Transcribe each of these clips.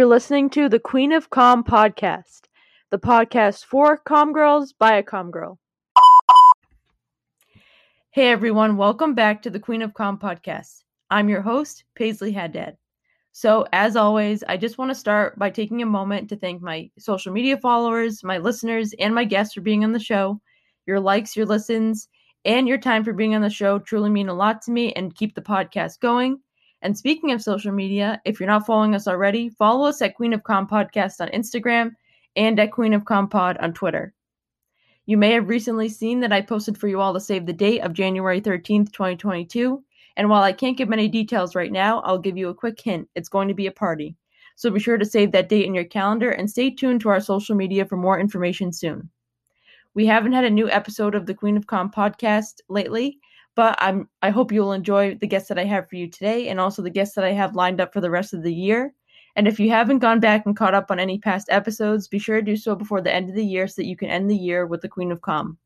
You're listening to the Queen of Comm podcast, the podcast for comm girls by a comm girl. Hey everyone, welcome back to the Queen of Comm podcast. I'm your host, Paisley Haddad. So, as always, I just want to start by taking a moment to thank my social media followers, my listeners, and my guests for being on the show. Your likes, your listens, and your time for being on the show truly mean a lot to me and keep the podcast going. And speaking of social media, if you're not following us already, follow us at Queen of Comm Podcast on Instagram and at Queen of Comm Pod on Twitter. You may have recently seen that I posted for you all to save the date of January 13th, 2022. And while I can't give many details right now, I'll give you a quick hint. It's going to be a party. So be sure to save that date in your calendar and stay tuned to our social media for more information soon. We haven't had a new episode of the Queen of Comm podcast lately, but I'm I hope you'll enjoy the guests that I have for you today and also the guests that I have lined up for the rest of the year. And if you haven't gone back and caught up on any past episodes, be sure to do so before the end of the year so that you can end the year with the Queen of Comm.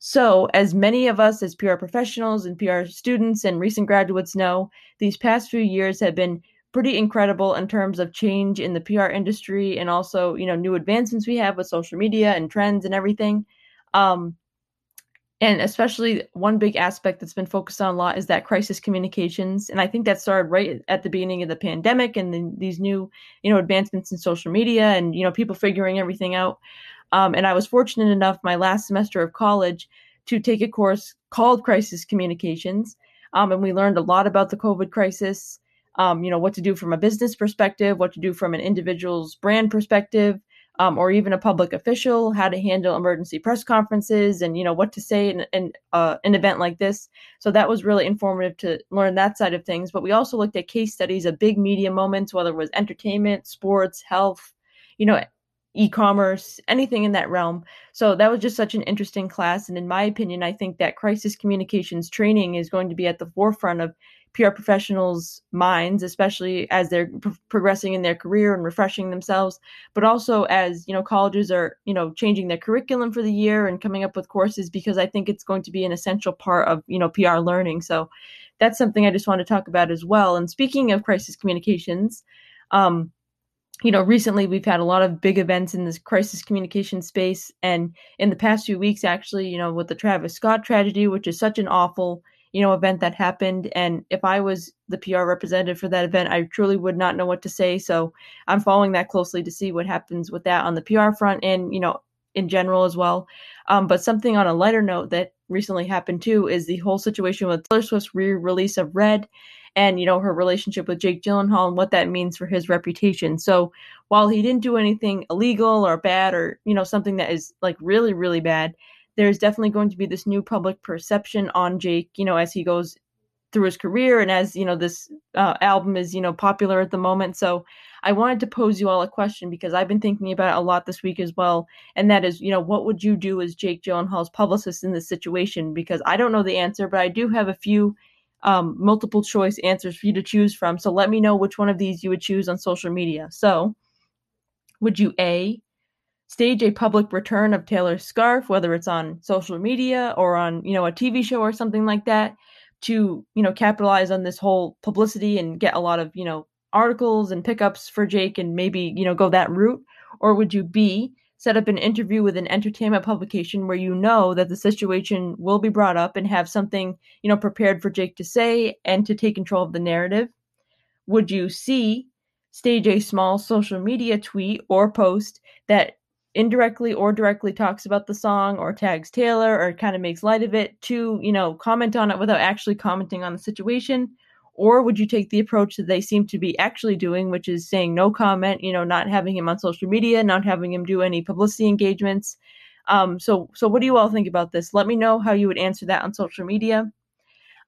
So, as many of us as PR professionals and PR students and recent graduates know, these past few years have been pretty incredible in terms of change in the PR industry and also, you know, new advancements we have with social media and trends and everything. Um, and especially one big aspect that's been focused on a lot is that crisis communications. And i think that started right at the beginning of the pandemic and then these new you know advancements in social media and you know people figuring everything out. Um, and i was fortunate enough my last semester of college to take a course called crisis communications. Um, and we learned a lot about the covid crisis um, you know what to do from a business perspective what to do from an individual's brand perspective um, or even a public official, how to handle emergency press conferences, and you know what to say in, in uh, an event like this. So that was really informative to learn that side of things. But we also looked at case studies of big media moments, whether it was entertainment, sports, health, you know, e-commerce, anything in that realm. So that was just such an interesting class. And in my opinion, I think that crisis communications training is going to be at the forefront of PR professionals' minds, especially as they're progressing in their career and refreshing themselves, but also as you know colleges are you know changing their curriculum for the year and coming up with courses because I think it's going to be an essential part of you know PR learning. So that's something I just want to talk about as well. And speaking of crisis communications, um, you know, recently we've had a lot of big events in this crisis communication space, and in the past few weeks, actually, you know, with the Travis Scott tragedy, which is such an awful you know event that happened. And if i was the pr representative for that event i truly would not know what to say. So i'm following that closely to see what happens with that on the pr front and you know in general as well. Um, but something on a lighter note that recently happened too is the whole situation with taylor swift's re-release of red and you know her relationship with jake gyllenhaal and what that means for his reputation. So while he didn't do anything illegal or bad or you know something that is like really really bad there's definitely going to be this new public perception on Jake, you know, as he goes through his career and as, you know, this uh, album is, you know, popular at the moment. So I wanted to pose you all a question because I've been thinking about it a lot this week as well. And that is, you know, what would you do as Jake Gyllenhaal's publicist in this situation? Because I don't know the answer, but I do have a few um, multiple choice answers for you to choose from. So let me know which one of these you would choose on social media. So would you A, stage a public return of Taylor's scarf, whether it's on social media or on, you know, a TV show or something like that, to, you know, capitalize on this whole publicity and get a lot of, you know, articles and pickups for Jake and maybe, you know, go that route? Or would you B, set up an interview with an entertainment publication where you know that the situation will be brought up and have something, you know, prepared for Jake to say and to take control of the narrative? Would you C, stage a small social media tweet or post that indirectly or directly talks about the song or tags Taylor or kind of makes light of it to, you know, comment on it without actually commenting on the situation? Or would you take the approach that they seem to be actually doing, which is saying no comment, you know, not having him on social media, not having him do any publicity engagements? Um, so, so what do you all think about this? Let me know how you would answer that on social media.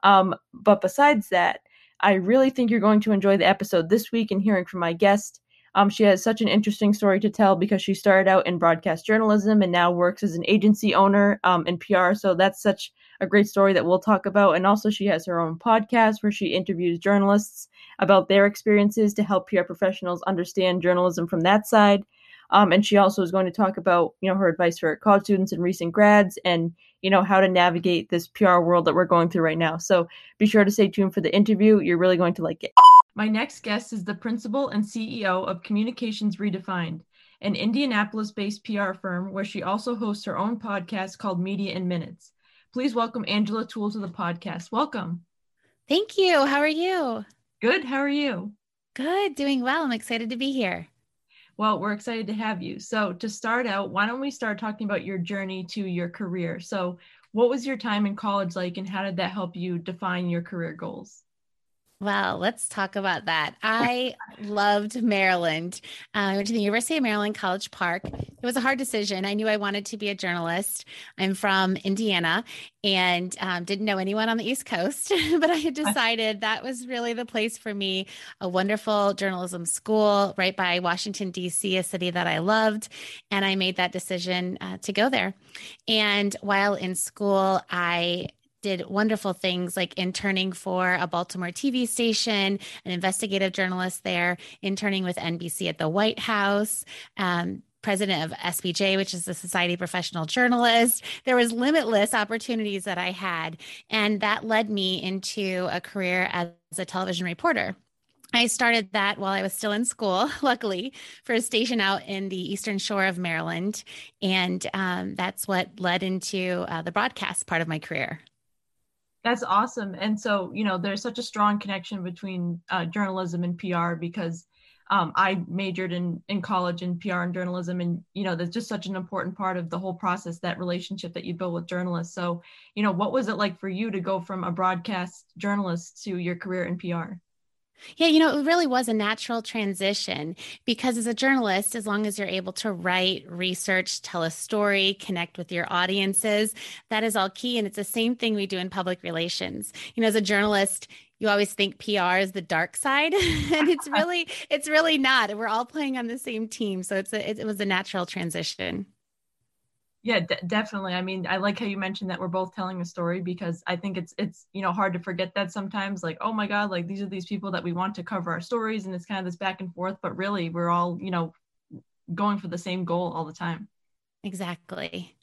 Um, but besides that, I really think you're going to enjoy the episode this week and hearing from my guest. Um, she has such an interesting story to tell because she started out in broadcast journalism and now works as an agency owner um, in PR. So that's such a great story that we'll talk about. And also, she has her own podcast where she interviews journalists about their experiences to help PR professionals understand journalism from that side. Um, and she also is going to talk about, you know, her advice for college students and recent grads and, you know, how to navigate this PR world that we're going through right now. So be sure to stay tuned for the interview. You're really going to like it. My next guest is the principal and CEO of Communications Redefined, an Indianapolis based PR firm where she also hosts her own podcast called Media in Minutes. Please welcome Angela Tuell to the podcast. Welcome. Thank you. How are you? Good. How are you? Good. Doing well. I'm excited to be here. Well, we're excited to have you. So, to start out, why don't we start talking about your journey to your career? So, what was your time in college like, and how did that help you define your career goals? Well, let's talk about that. I loved Maryland. Uh, I went to the University of Maryland, College Park. It was a hard decision. I knew I wanted to be a journalist. I'm from Indiana and um, didn't know anyone on the East Coast, but I had decided that was really the place for me. A wonderful journalism school right by Washington, D.C., a city that I loved. And I made that decision uh, to go there. And while in school, I did wonderful things like interning for a Baltimore TV station, an investigative journalist there, interning with NBC at the White House. Um, president of SPJ, which is the Society of Professional Journalists. There was limitless opportunities that I had, and that led me into a career as a television reporter. I started that while I was still in school, luckily, for a station out in the eastern shore of Maryland. And um, that's what led into uh, the broadcast part of my career. That's awesome. And so, you know, there's such a strong connection between uh, journalism and PR because um, I majored in in college in PR and journalism, and you know, that's just such an important part of the whole process, that relationship that you build with journalists. So, you know, what was it like for you to go from a broadcast journalist to your career in PR? Yeah, you know, it really was a natural transition because as a journalist, as long as you're able to write, research, tell a story, connect with your audiences, that is all key. And it's the same thing we do in public relations. You know, as a journalist, you always think PR is the dark side, and it's really, it's really not. We're all playing on the same team. So it's a, it, it was a natural transition. Yeah, d- definitely. I mean, I like how you mentioned that we're both telling a story because I think it's it's you know hard to forget that sometimes. Like, oh my God, like these are these people that we want to cover our stories, and it's kind of this back and forth. But really, we're all you know going for the same goal all the time. Exactly.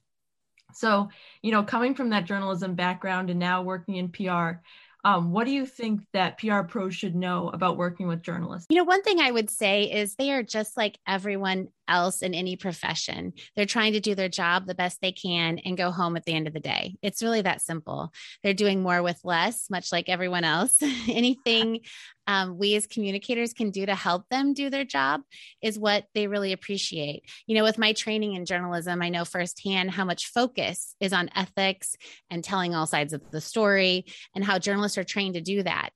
So, you know, coming from that journalism background and now working in PR, um, what do you think that PR pros should know about working with journalists? You know, one thing I would say is they are just like everyone else in any profession. They're trying to do their job the best they can and go home at the end of the day. It's really that simple. They're doing more with less, much like everyone else. Anything um, we as communicators can do to help them do their job is what they really appreciate. You know, with my training in journalism, I know firsthand how much focus is on ethics and telling all sides of the story and how journalists are trained to do that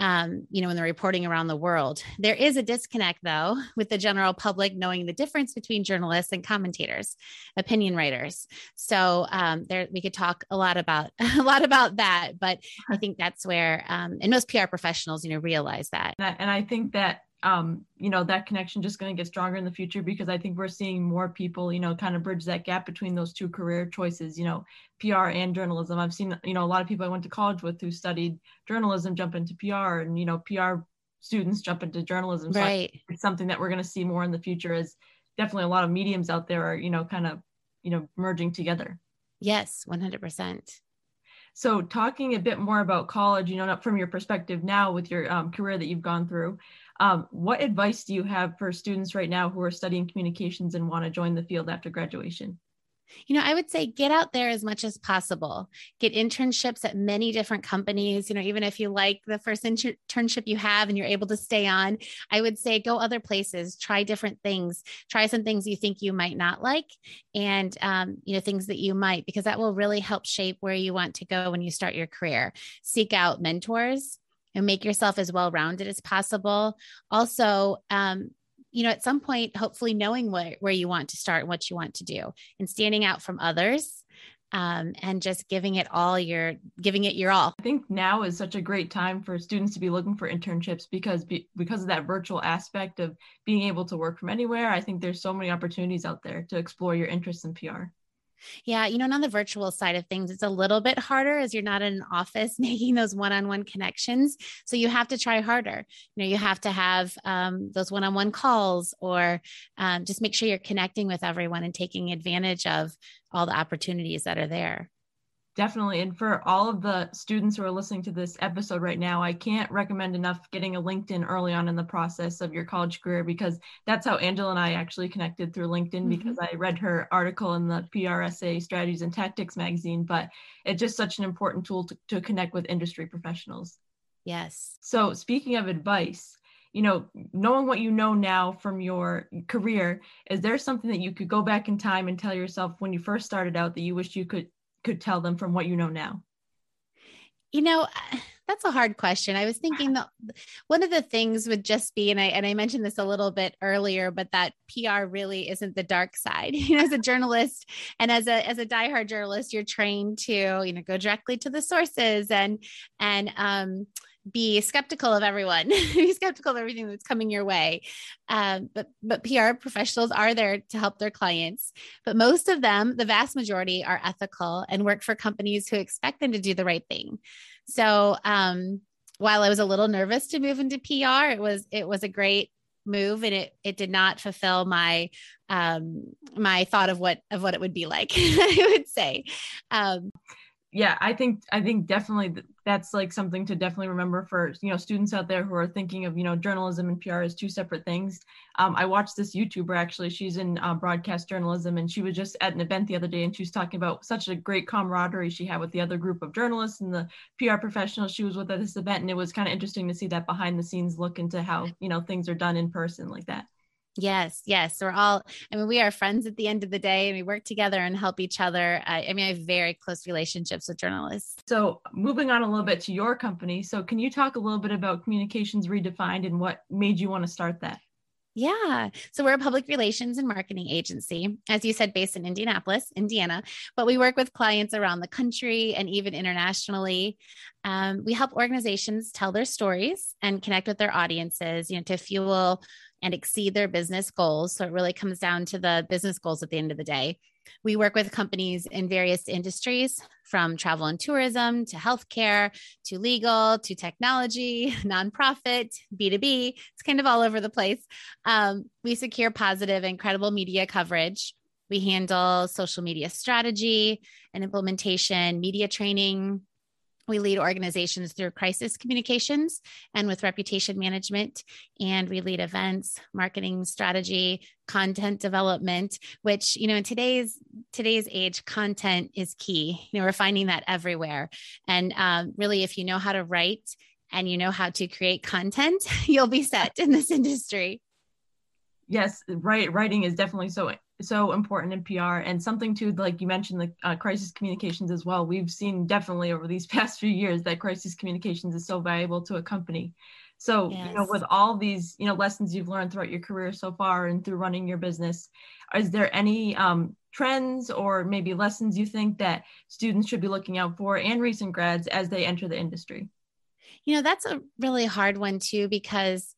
um, you know, in they're reporting around the world. There is a disconnect, though, with the general public knowing the difference between journalists and commentators, opinion writers. So um, there, we could talk a lot about a lot about that. But I think that's where, um, and most PR professionals, you know, realize that. And I think that um, you know, that connection just going to get stronger in the future because I think we're seeing more people, you know, kind of bridge that gap between those two career choices, you know, PR and journalism. I've seen, you know, a lot of people I went to college with who studied journalism jump into PR and, you know, PR students jump into journalism. So right. it's something that we're going to see more in the future is definitely a lot of mediums out there are, you know, kind of, you know, merging together. Yes, 100%. So, talking a bit more about college, you know, from your perspective now with your um, career that you've gone through, um, what advice do you have for students right now who are studying communications and want to join the field after graduation? You know, I would say get out there as much as possible. Get internships at many different companies. You know, even if you like the first internship you have and you're able to stay on, I would say go other places, try different things, try some things you think you might not like, and, um, you know, things that you might, because that will really help shape where you want to go when you start your career. Seek out mentors and make yourself as well rounded as possible. Also, um, you know, at some point, hopefully knowing what, where you want to start and what you want to do and standing out from others um, and just giving it all your giving it your all. I think now is such a great time for students to be looking for internships because be, because of that virtual aspect of being able to work from anywhere. I think there's so many opportunities out there to explore your interests in PR. Yeah, you know, and on the virtual side of things, it's a little bit harder as you're not in an office making those one-on-one connections. So you have to try harder. You know, you have to have um, those one-on-one calls, or um, just make sure you're connecting with everyone and taking advantage of all the opportunities that are there. Definitely. And for all of the students who are listening to this episode right now, I can't recommend enough getting a LinkedIn early on in the process of your college career because that's how Angela and I actually connected through LinkedIn mm-hmm. because I read her article in the PRSA Strategies and Tactics magazine. But it's just such an important tool to, to connect with industry professionals. Yes. So, speaking of advice, you know, knowing what you know now from your career, is there something that you could go back in time and tell yourself when you first started out that you wish you could could tell them from what you know now? You know, that's a hard question. I was thinking that one of the things would just be, and I and I mentioned this a little bit earlier, but that PR really isn't the dark side. You know, as a journalist and as a as a diehard journalist, you're trained to you know go directly to the sources and and um, be skeptical of everyone, be skeptical of everything that's coming your way. Um, but but PR professionals are there to help their clients. But most of them, the vast majority, are ethical and work for companies who expect them to do the right thing. So um, while I was a little nervous to move into PR, it was it was a great move and it it did not fulfill my um my thought of what of what it would be like i would say um yeah i think i think definitely that's like something to definitely remember for you know students out there who are thinking of you know journalism and pr as two separate things. Um, i watched this youtuber actually she's in uh, broadcast journalism and she was just at an event the other day and she was talking about such a great camaraderie she had with the other group of journalists and the pr professionals she was with at this event and it was kind of interesting to see that behind the scenes look into how you know things are done in person like that Yes, yes. We're all, I mean, we are friends at the end of the day and we work together and help each other. I, I, mean, I have very close relationships with journalists. So, moving on a little bit to your company. So, can you talk a little bit about Communications Redefined and what made you want to start that? Yeah. So we're a public relations and marketing agency, as you said, based in Indianapolis, Indiana, but we work with clients around the country and even internationally. Um, we help organizations tell their stories and connect with their audiences, you know, to fuel and exceed their business goals. So it really comes down to the business goals at the end of the day. We work with companies in various industries from travel and tourism to healthcare to legal to technology, nonprofit, B2B. It's kind of all over the place. Um, we secure positive and credible media coverage. We handle social media strategy and implementation, media training, we lead organizations through crisis communications and with reputation management, and we lead events, marketing strategy, content development. Which you know, in today's today's age, content is key. You know, we're finding that everywhere, and um, really, if you know how to write and you know how to create content, you'll be set in this industry. Yes, right. Writing is definitely so so important in PR and something too, like you mentioned, the uh, crisis communications as well. We've seen definitely over these past few years that crisis communications is so valuable to a company. So, yes. you know, with all these, you know, lessons you've learned throughout your career so far and through running your business, is there any um, trends or maybe lessons you think that students should be looking out for and recent grads as they enter the industry? You know, that's a really hard one too, because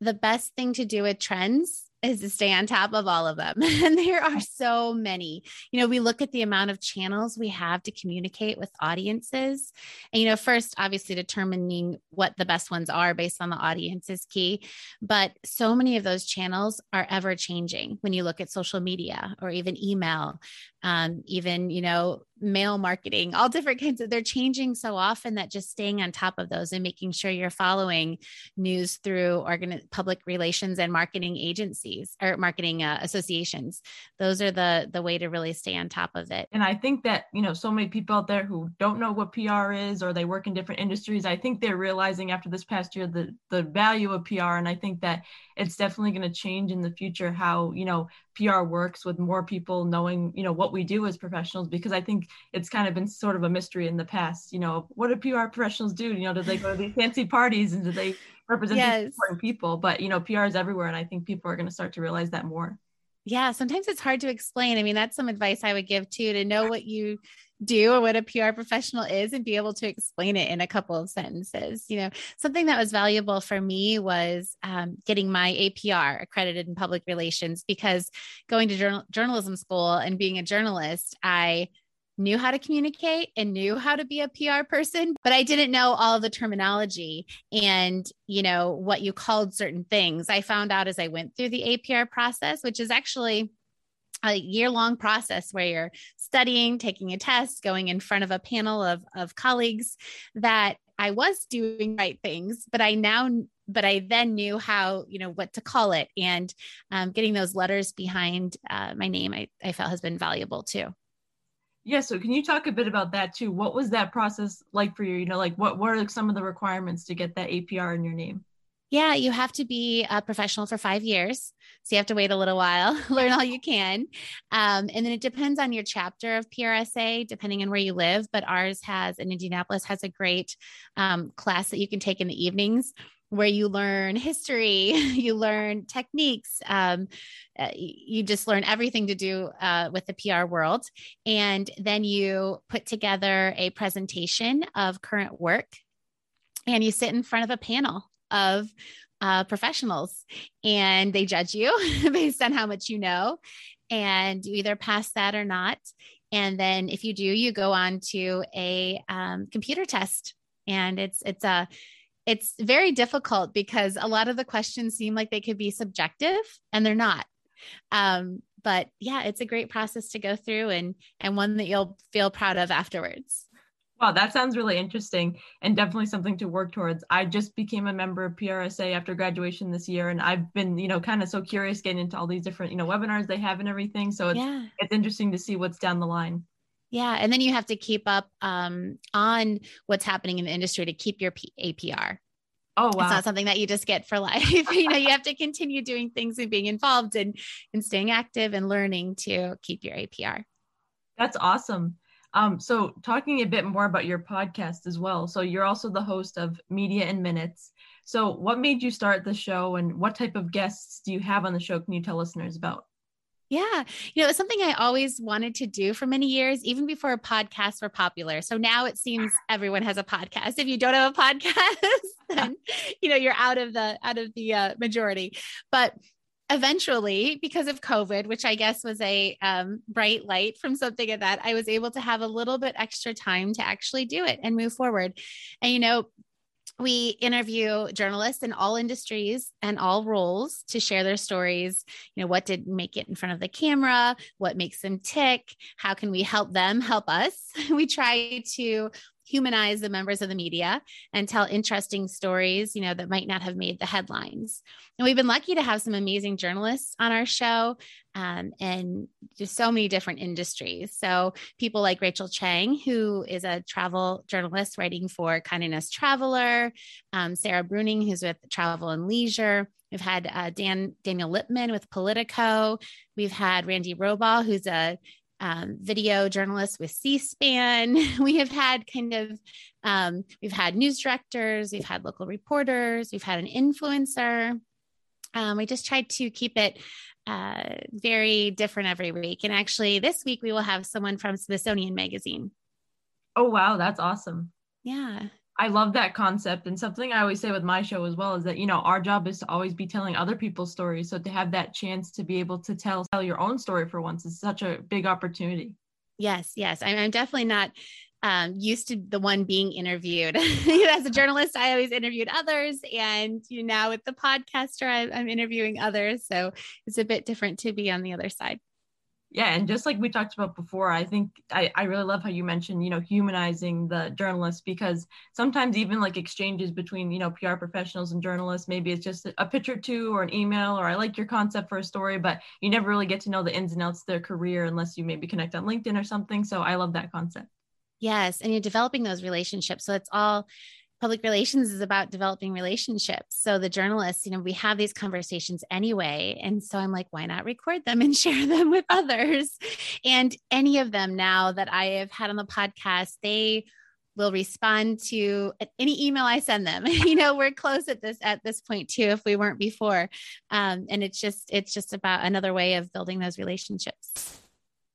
the best thing to do with trends is to stay on top of all of them. and there are so many. You know, we look at the amount of channels we have to communicate with audiences. And, you know, first, obviously, determining what the best ones are based on the audience is key. But so many of those channels are ever changing when you look at social media or even email, um, even, you know, mail marketing, all different kinds of, they're changing so often that just staying on top of those and making sure you're following news through organ- public relations and marketing agencies or marketing uh, associations. Those are the, the way to really stay on top of it. And I think that, you know, so many people out there who don't know what PR is or they work in different industries, I think they're realizing after this past year the, the value of PR. And I think that it's definitely going to change in the future how, you know, PR works with more people knowing, you know, what we do as professionals, because I think it's kind of been sort of a mystery in the past, you know, what do PR professionals do? You know, do they go to these fancy parties and do they represent yes. important people? But, you know, PR is everywhere. And I think people are going to start to realize that more. Yeah, sometimes it's hard to explain. I mean, that's some advice I would give too to know what you do or what a PR professional is and be able to explain it in a couple of sentences. You know, something that was valuable for me was um, getting my APR accredited in public relations because going to journal- journalism school and being a journalist, I knew how to communicate and knew how to be a PR person, but I didn't know all the terminology and, you know, what you called certain things. I found out as I went through the APR process, which is actually a year long process where you're studying, taking a test, going in front of a panel of, of colleagues that I was doing right things, but I now, but I then knew how, you know, what to call it. And um, getting those letters behind uh, my name, I, I felt has been valuable too. Yeah. So can you talk a bit about that too? What was that process like for you? You know, like what, are some of the requirements to get that APR in your name? Yeah, you have to be a professional for five years. So you have to wait a little while, learn all you can. Um, and then it depends on your chapter of PRSA, depending on where you live. But ours has in Indianapolis has a great um, class that you can take in the evenings where you learn history, you learn techniques, um, uh, you just learn everything to do uh, with the PR world. And then you put together a presentation of current work and you sit in front of a panel of uh, professionals and they judge you based on how much you know. And you either pass that or not. And then if you do, you go on to a um, computer test. And it's, it's a, it's very difficult because a lot of the questions seem like they could be subjective and they're not. Um, but yeah, it's a great process to go through and and one that you'll feel proud of afterwards. Wow, that sounds really interesting and definitely something to work towards. I just became a member of PRSA after graduation this year, and I've been, you know, kind of so curious getting into all these different, you know, webinars they have and everything. So it's yeah. it's interesting to see what's down the line. Yeah, and then you have to keep up um, on what's happening in the industry to keep your P- APR. Oh wow! It's not something that you just get for life. you know, you have to continue doing things and being involved and and staying active and learning to keep your APR. That's awesome. Um, so talking a bit more about your podcast as well. So you're also the host of Media in Minutes. So what made you start the show and what type of guests do you have on the show? Can you tell listeners about? Yeah. You know, it's something I always wanted to do for many years, even before podcasts were popular. So now it seems everyone has a podcast. If you don't have a podcast, then, you know, you're out of the, out of the uh, majority. But eventually because of covid which i guess was a um, bright light from something of that i was able to have a little bit extra time to actually do it and move forward and you know we interview journalists in all industries and all roles to share their stories. You know what did make it in front of the camera? What makes them tick? How can we help them help us? We try to humanize the members of the media and tell interesting stories, you know, that might not have made the headlines. And we've been lucky to have some amazing journalists on our show um, and just so many different industries. So people like Rachel Chang, who is a travel journalist writing for Condé Nast Traveler, um, Sarah Bruning, who's with Travel and Leisure. We've had uh, Dan Daniel Lippman with Politico. We've had Randy Robaugh, who's a um, video journalists with C-SPAN. We have had kind of, um, we've had news directors, we've had local reporters, we've had an influencer. Um, we just tried to keep it uh, very different every week. And actually, this week we will have someone from Smithsonian Magazine. Oh, wow. That's awesome. Yeah. I love that concept. And something I always say with my show as well is that, you know, our job is to always be telling other people's stories. So to have that chance to be able to tell, tell your own story for once is such a big opportunity. Yes, yes. I'm, I'm definitely not um, used to the one being interviewed. As a journalist, I always interviewed others. And you know, now with the podcaster, I, I'm interviewing others. So it's a bit different to be on the other side yeah and just like we talked about before i think I, I really love how you mentioned you know humanizing the journalists because sometimes even like exchanges between you know pr professionals and journalists maybe it's just a picture two or an email or i like your concept for a story but you never really get to know the ins and outs of their career unless you maybe connect on linkedin or something so i love that concept. Yes and you're developing those relationships so it's all public relations is about developing relationships. So the journalists, you know, we have these conversations anyway. And so I'm like, why not record them and share them with others? And any of them now that I have had on the podcast, they will respond to any email I send them. you know, we're close at this at this point too, if we weren't before. Um, and it's just it's just about another way of building those relationships.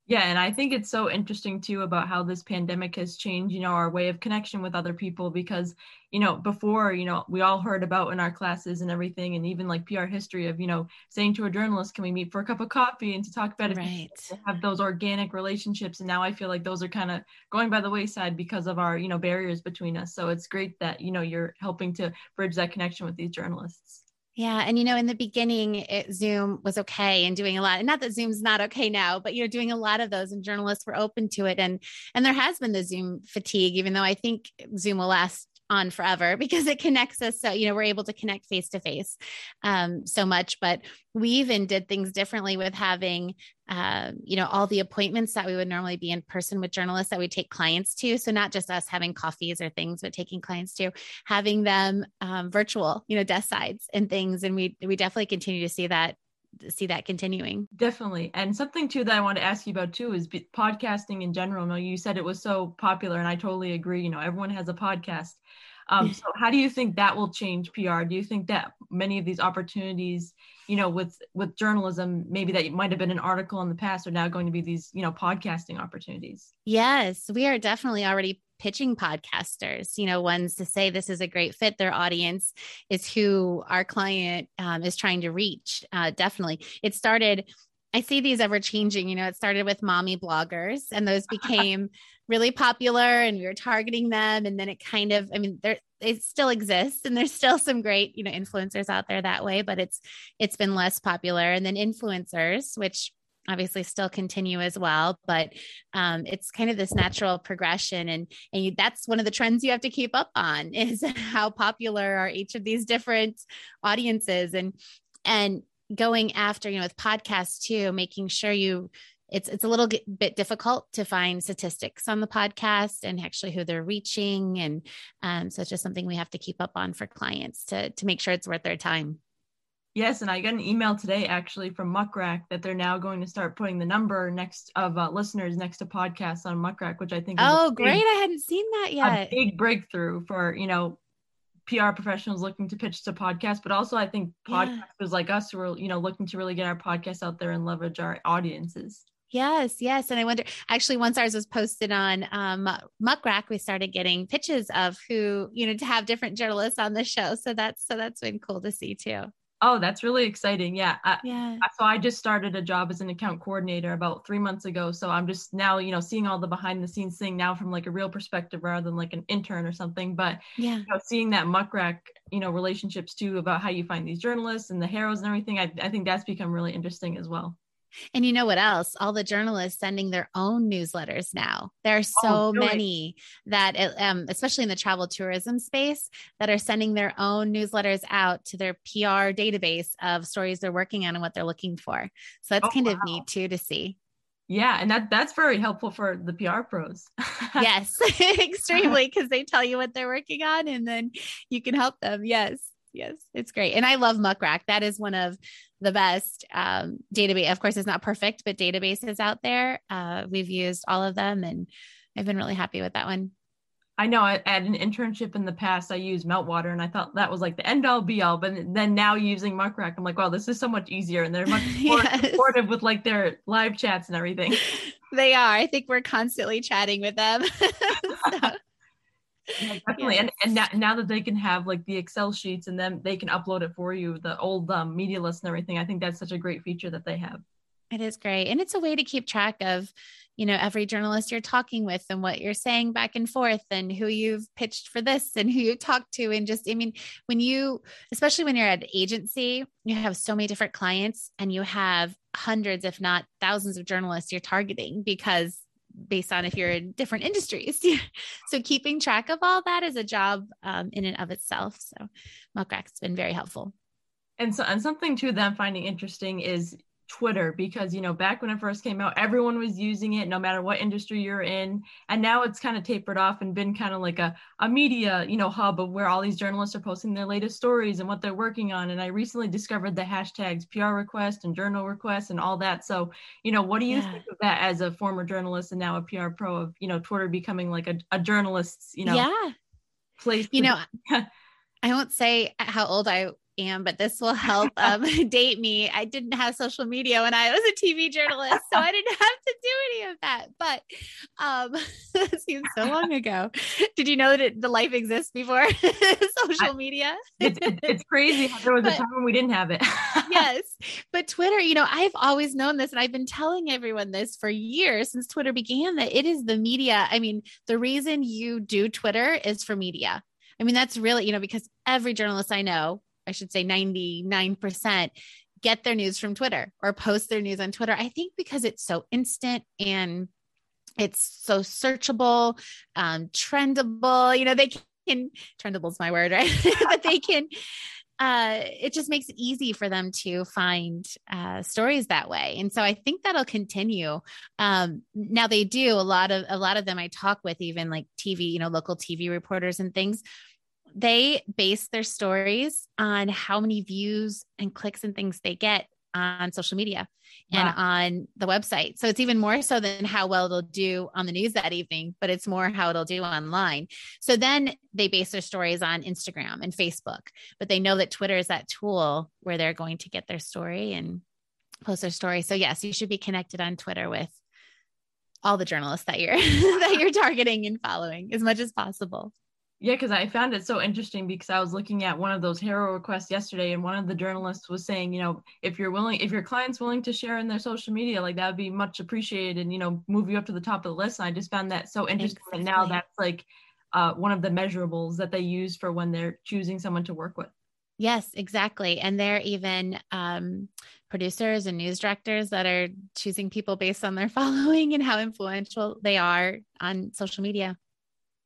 Yeah, and I think it's so interesting too about how this pandemic has changed, you know, our way of connection with other people because, you know, before, you know, we all heard about in our classes and everything and even like PR history of, you know, saying to a journalist, can we meet for a cup of coffee and to talk about right. it, have those organic relationships and now I feel like those are kind of going by the wayside because of our, you know, barriers between us. So it's great that, you know, you're helping to bridge that connection with these journalists. Yeah. And, you know, in the beginning, it, Zoom was okay and doing a lot. And not that Zoom's not okay now, but you're doing a lot of those and journalists were open to it. And, and there has been the Zoom fatigue, even though I think Zoom will last on forever because it connects us. So you know we're able to connect face to face so much but we even did things differently with having um, you know all the appointments that we would normally be in person with journalists that we take clients to. So not just us having coffees or things but taking clients to having them um, virtual you know desk sides and things. And we we definitely continue to see that see that continuing. Definitely. And something too that I want to ask you about too is podcasting in general. You, know, you said it was so popular and I totally agree. You know, everyone has a podcast. Um, so how do you think that will change PR? Do you think that many of these opportunities, you know, with with journalism, maybe that might have been an article in the past are now going to be these, you know, podcasting opportunities? Yes, we are definitely already pitching podcasters, you know, ones to say this is a great fit. Their audience is who our client um, is trying to reach. Uh, definitely. It started, I see these ever changing. You know, it started with mommy bloggers and those became really popular and we were targeting them. And then it kind of, I mean, there, it still exists and there's still some great, you know, influencers out there that way, but it's, it's been less popular. And then influencers, which obviously still continue as well but um, it's kind of this natural progression and and you, that's one of the trends you have to keep up on is how popular are each of these different audiences and and going after you know with podcasts too making sure you it's it's a little bit difficult to find statistics on the podcast and actually who they're reaching and um, so it's just something we have to keep up on for clients to to make sure it's worth their time Yes, and I got an email today actually from Muck Rack that they're now going to start putting the number next of uh, listeners next to podcasts on Muck Rack, which I think oh big, great, I hadn't seen that yet. A big breakthrough for you know PR professionals looking to pitch to podcasts, but also I think podcasters yeah. like us who are you know looking to really get our podcast out there and leverage our audiences. Yes, yes. And I wonder, actually, once ours was posted on um, Muck Rack, we started getting pitches of who, you know, to have different journalists on the show. So that's, so that's been cool to see too. Oh, that's really exciting. Yeah. yeah. so I just started a job as an account coordinator about three months ago. So I'm just now, you know, seeing all the behind the scenes thing now from like a real perspective rather than like an intern or something. But yeah, you know, seeing that Muck Rack, you know, relationships too about how you find these journalists and the HAROs and everything, I, I think that's become really interesting as well. And you know what else? All the journalists sending their own newsletters now. There are so oh, many that, um, especially in the travel tourism space, that are sending their own newsletters out to their PR database of stories they're working on and what they're looking for. So that's oh, kind wow. of neat too to see. Yeah, and that that's very helpful for the PR pros. yes, extremely because they tell you what they're working on and then you can help them. Yes yes it's great. And i love Muck Rack. That is one of the best um, database of course it's not perfect but databases out there. Uh, we've used all of them and i've been really happy with that one. I know at an internship in the past i used meltwater and i thought that was like the end all be all but then now using Muck Rack i'm like wow this is so much easier and they're much more yes. supportive with like their live chats and everything. They are. I think we're constantly chatting with them. So yeah, definitely. Yes. And and now, now that they can have like the Excel sheets and then they can upload it for you, the old um, media list and everything. I think that's such a great feature that they have. It is great. And it's a way to keep track of, you know, every journalist you're talking with and what you're saying back and forth and who you've pitched for this and who you talked to. And just, I mean, when you, especially when you're at an agency, you have so many different clients and you have hundreds, if not thousands of journalists you're targeting because based on if you're in different industries. so keeping track of all that is a job um, in and of itself. So Muck Rack's been very helpful. And so, and something too that I'm finding interesting is Twitter because you know back when it first came out, everyone was using it, no matter what industry you're in, and now it's kind of tapered off and been kind of like a a media you know hub of where all these journalists are posting their latest stories and what they're working on. And I recently discovered the hashtags PR request and journo request and all that. So you know, what do you yeah. think of that as a former journalist and now a PR pro of you know Twitter becoming like a, a journalist's you know yeah place? You know. I won't say how old I am, but this will help um, date me. I didn't have social media when I was a TV journalist, so I didn't have to do any of that. But um, that seems so long ago. Did you know that the life exists before social media? it's, it's, crazy. There was but, a time when we didn't have it. yes, but Twitter, you know, I've always known this, and I've been telling everyone this for years since Twitter began. That it is the media. I mean, the reason you do Twitter is for media. I mean, that's really, you know, because every journalist I know I should say 99%, get their news from Twitter or post their news on Twitter. I think because it's so instant and it's so searchable, um, trendable, you know, they can, trendable is my word, right? but they can, uh, it just makes it easy for them to find uh, stories that way. And so I think that'll continue. Um, now they do a lot of, a lot of them I talk with, even like TV, you know, local TV reporters and things they base their stories on how many views and clicks and things they get on social media and wow. on the website. So it's even more so than how well it'll do on the news that evening, but it's more how it'll do online. So then they base their stories on Instagram and Facebook, but they know that Twitter is that tool where they're going to get their story and post their story. So yes, you should be connected on Twitter with all the journalists that you're that you're targeting and following as much as possible. Yeah, because I found it so interesting because I was looking at one of those HARO requests yesterday, and one of the journalists was saying, you know, if you're willing, if your client's willing to share in their social media, like that would be much appreciated, and you know, move you up to the top of the list. And I just found that so interesting. Exactly. And now that's like uh, one of the measurables that they use for when they're choosing someone to work with. Yes, exactly. And they're even um, producers and news directors that are choosing people based on their following and how influential they are on social media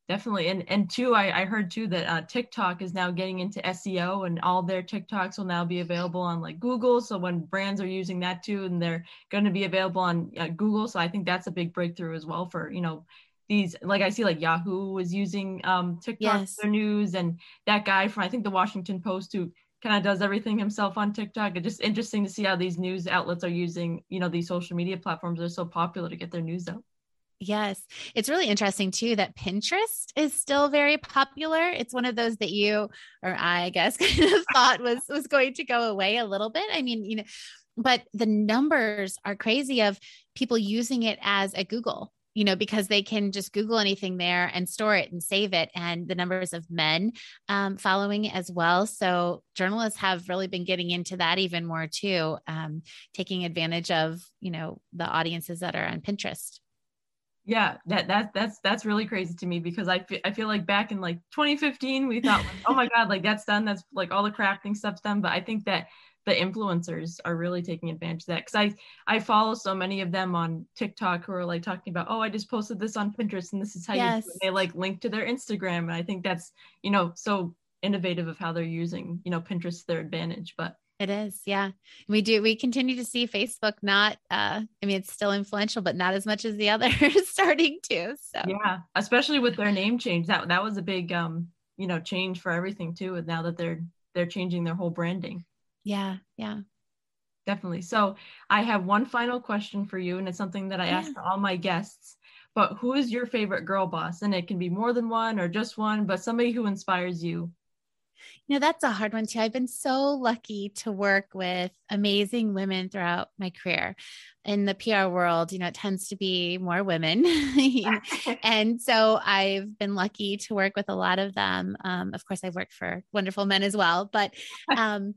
definitely and and two i, I heard too that uh, tiktok is now getting into seo and all their tiktoks will now be available on like google so when brands are using that too and they're going to be available on uh, google so i think that's a big breakthrough as well for you know these like i see like yahoo was using um tiktok yes. for news and that guy from i think the washington post who kind of does everything himself on tiktok it's just interesting to see how these news outlets are using you know these social media platforms are so popular to get their news out Yes. It's really interesting too that Pinterest is still very popular. It's one of those that you or I guess kind of thought was was going to go away a little bit. I mean, you know, but the numbers are crazy of people using it as a Google, you know, because they can just Google anything there and store it and save it. And the numbers of men um, following as well. So journalists have really been getting into that even more too, um, taking advantage of, you know, the audiences that are on Pinterest yeah that that that's that's really crazy to me because i feel, I feel like back in like 2015 we thought like, oh my god like that's done that's like all the crafting stuff's done but i think that the influencers are really taking advantage of that because i i follow so many of them on tiktok who are like talking about oh i just posted this on pinterest and this is how yes. you do it. they like link to their instagram and i think that's you know so innovative of how they're using you know pinterest to their advantage but it is. Yeah. We do. We continue to see Facebook not, uh, I mean, it's still influential, but not as much as the others starting to. So, yeah, especially with their name change. That, that was a big, um, you know, change for everything too. And now that they're, they're changing their whole branding. Yeah. Yeah. Definitely. So I have one final question for you, and it's something that I yeah. ask all my guests. But who is your favorite girl boss? And it can be more than one or just one, but somebody who inspires you you know, that's a hard one too. I've been so lucky to work with amazing women throughout my career. In the PR world, you know, it tends to be more women. and so I've been lucky to work with a lot of them. Um, of course, I've worked for wonderful men as well, but um,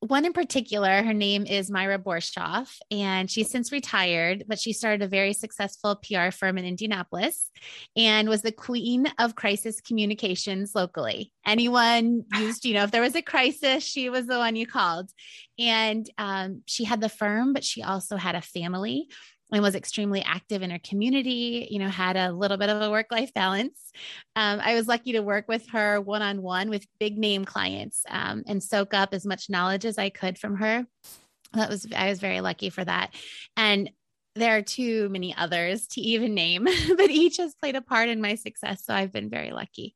one in particular, her name is Myra Borshoff, and she's since retired, but she started a very successful PR firm in Indianapolis and was the queen of crisis communications locally. Anyone used, you know, if there was a crisis, she was the one you called. And um, she had the firm, but she also had a family and was extremely active in her community, you know, had a little bit of a work life balance. Um, I was lucky to work with her one on one with big name clients um, and soak up as much knowledge as I could from her. That was, I was very lucky for that. And there are too many others to even name, but each has played a part in my success. So I've been very lucky.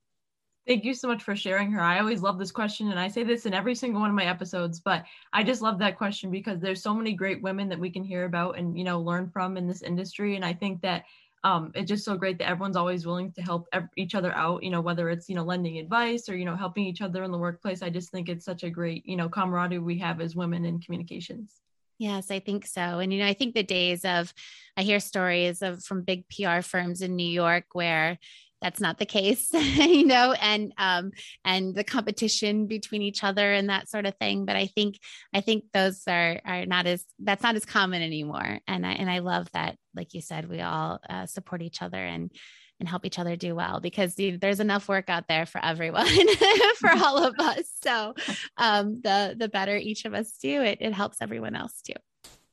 Thank you so much for sharing her. I always love this question, and I say this in every single one of my episodes, but I just love that question because there's so many great women that we can hear about and you know learn from in this industry. And I think that um, it's just so great that everyone's always willing to help each other out. You know, whether it's you know lending advice or you know helping each other in the workplace. I just think it's such a great you know camaraderie we have as women in communications. Yes, I think so. And you know, I think the days of I hear stories of from big PR firms in New York where that's not the case you know and um and the competition between each other and that sort of thing. But i think i think those are are not as that's not as common anymore. And i and i love that like you said we all uh, support each other and and help each other do well because there's enough work out there for everyone for all of us. So um, the the better each of us do it it helps everyone else too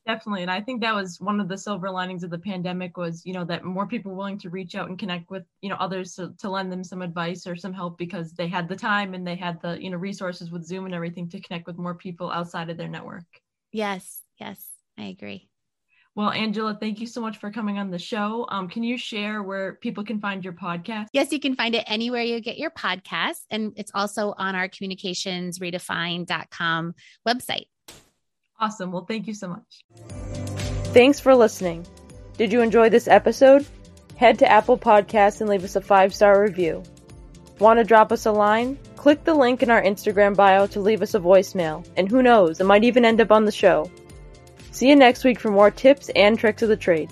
definitely and i think that was one of the silver linings of the pandemic was you know that more people willing to reach out and connect with you know others to, to lend them some advice or some help because they had the time and they had the you know resources with zoom and everything to connect with more people outside of their network yes yes i agree well, Angela, thank you so much for coming on the show. Um, can you share where people can find your podcast? Yes, you can find it anywhere you get your podcast. And it's also on our communicationsredefined.com website. Awesome. Well, thank you so much. Thanks for listening. Did you enjoy this episode? Head to Apple Podcasts and leave us a five star review. Want to drop us a line? Click the link in our Instagram bio to leave us a voicemail. And who knows, it might even end up on the show. See you next week for more tips and tricks of the trade.